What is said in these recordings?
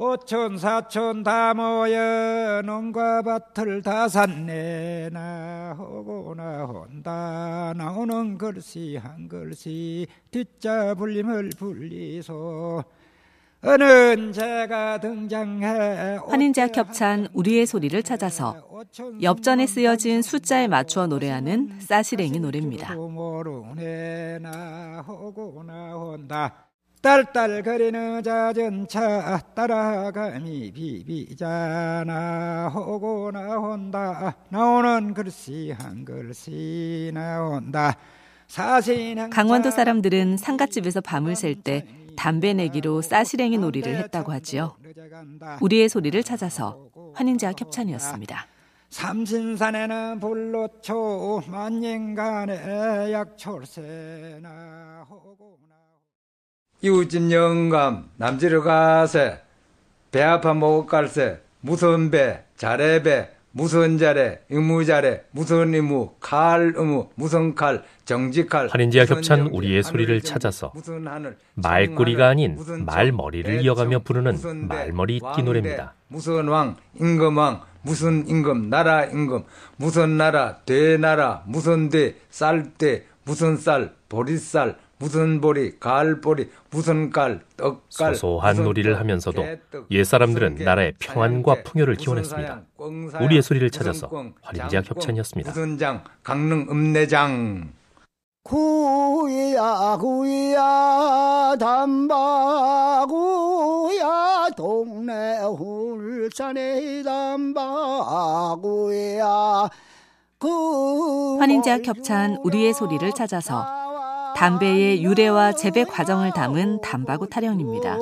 오천 사천 다 모여 농가 밭을 다 샀네. 나 호고나 혼다. 나오는 글씨 한 글씨 뒷자 불림을 불리소. 어는 제가 등장해 환인자 겹찬 우리의 소리를 찾아서 엽전에 쓰여진 숫자에 맞추어 노래하는 싸시랭이 노래입니다. 딸딸거리는 자전차 따라가미 비비자나 호고나 혼다 나오는 글씨 한 글씨 나온다 강원도 사람들은 상갓집에서 밤을 샐 때 담배 내기로 싸시랭이 놀이를 했다고 하지요. 우리의 소리를 찾아서 환인자 협찬이었습니다. 삼신산에는 불로초 만년간에 약초세나 호고나 이웃집 영감 남지러 가세 배 아파 먹을 갈세 무슨 배 자래배 무슨 자래 의무 자래 무슨 의무 칼 의무 무슨 칼 정직칼 환인지와 겹찬 우리의 소리를 찾아서 말꼬리가 아닌 말머리를 이어가며 부르는 말머리 잇기 노래입니다. 무슨 왕 임금왕 무슨 임금 나라 임금 무슨 나라 대나라 무슨 대 쌀대 무슨 쌀 보리쌀 무슨 보리, 가을보리, 무슨 깔, 떡깔. 소소한 놀이를 하면서도 옛사람들은 나라의 평안과 풍요를 기원했습니다. 우리의 소리를 찾아서 활인지와 협찬이었습니다. 무슨 장, 강릉 읍내장. 구야 구야 담바구야 동네 울산의 담바구야 환인자 겹찬 우리의 소리를 찾아서 담배의 유래와 재배 과정을 담은 담바구 타령입니다.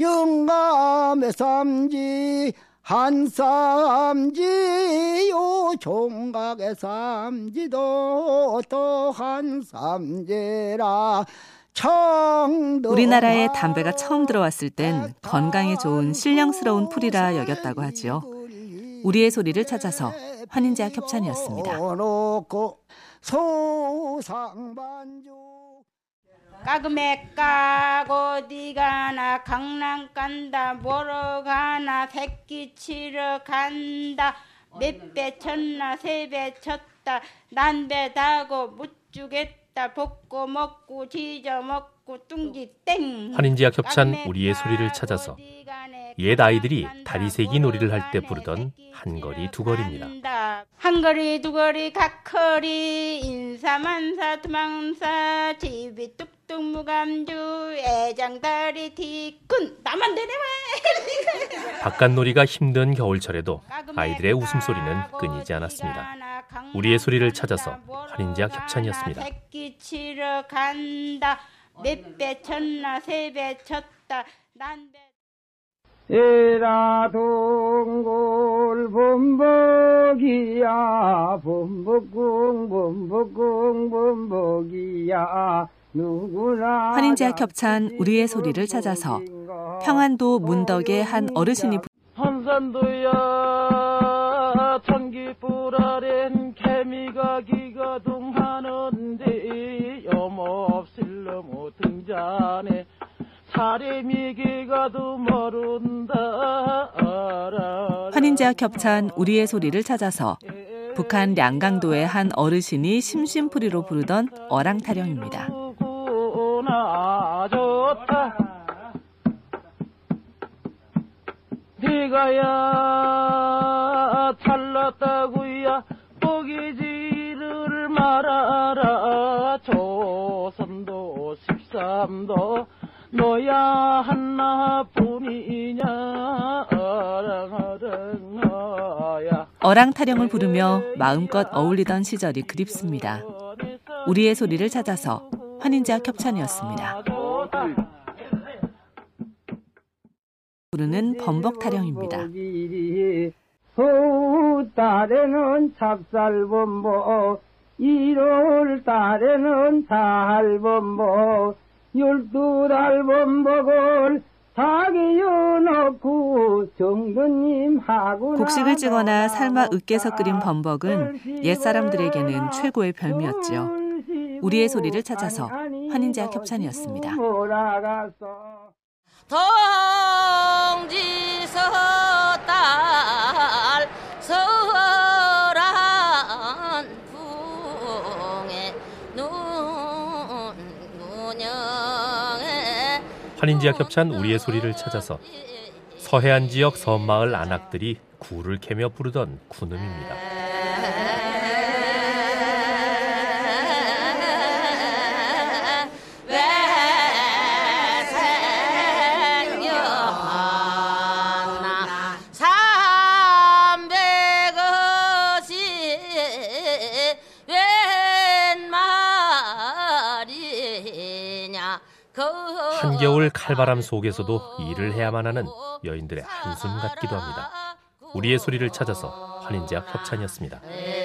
영감의 삼지 한삼지요 종각의 삼지도 또 한삼지라 우리나라에 담배가 처음 들어왔을 땐 건강에 좋은 신령스러운 풀이라 여겼다고 하지요. 우리의 소리를 찾아서 환인제약 협찬이었습니다. 까금에 까고 어디 가나 강남 간다 뭐러 가나 새끼 치러 간다. 몇 배 쳤나 세 배 쳤다. 난배 다고 묻주겠다. 볶고 먹고 지져 먹고 환인지약 협찬 우리의 소리를 찾아서 옛 아이들이 다리세기 놀이를 할 때 부르던 한 거리 두 거리입니다. 한 거리 두 거리 각거리. 인사만사 두망사. 집이 뚝뚝 무감주. 애장다리 티꾼. 나만 되네 왜 바깥놀이가 힘든 겨울철에도 아이들의 웃음소리는 끊이지 않았습니다. 우리의 소리를 찾아서 환인지약 협찬이었습니다. 몇 배 쳤나 세 배 쳤다 난배. 에라 동굴 범벅이야 범벅궁 범벅궁 범벅이야. 누구나 환인제약 겹찬 우리의 소리를 찾아서 평안도 문덕의 한 어르신이 한산도야 전기불 아랜 개미가 기가동 못 등자네 환인제와 겹찬 우리의 소리를 찾아서 북한 량강도의 한 어르신이 심심풀이로 부르던 어랑타령입니다. 네가야 잘났다구야 보기지를 말아라 삼도 너야 하나뿐이냐 어랑어랑어야 어랑 타령을 부르며 마음껏 어울리던 시절이 그립습니다. 우리의 소리를 찾아서 환인제와 협찬이었습니다. 부르는 범벅 타령입니다. 서울 달에는 찹쌀범벅 1월 달에는 살범벅 열두 달 범벅을 곡식을 찌거나 삶아 으깨서 끓인 범벅은 옛사람들에게는 최고의 별미였지요. 우리의 소리를 찾아서 환인제약 협찬이었습니다. 동지서 딸 눈문영에 환인제약 협찬 우리의 소리를 찾아서 서해안 지역 섬마을 안악들이 구를 캐며 부르던 군음입니다. 한겨울 칼바람 속에서도 일을 해야만 하는 여인들의 한숨 같기도 합니다. 우리의 소리를 찾아서 환인제약 협찬이었습니다. 에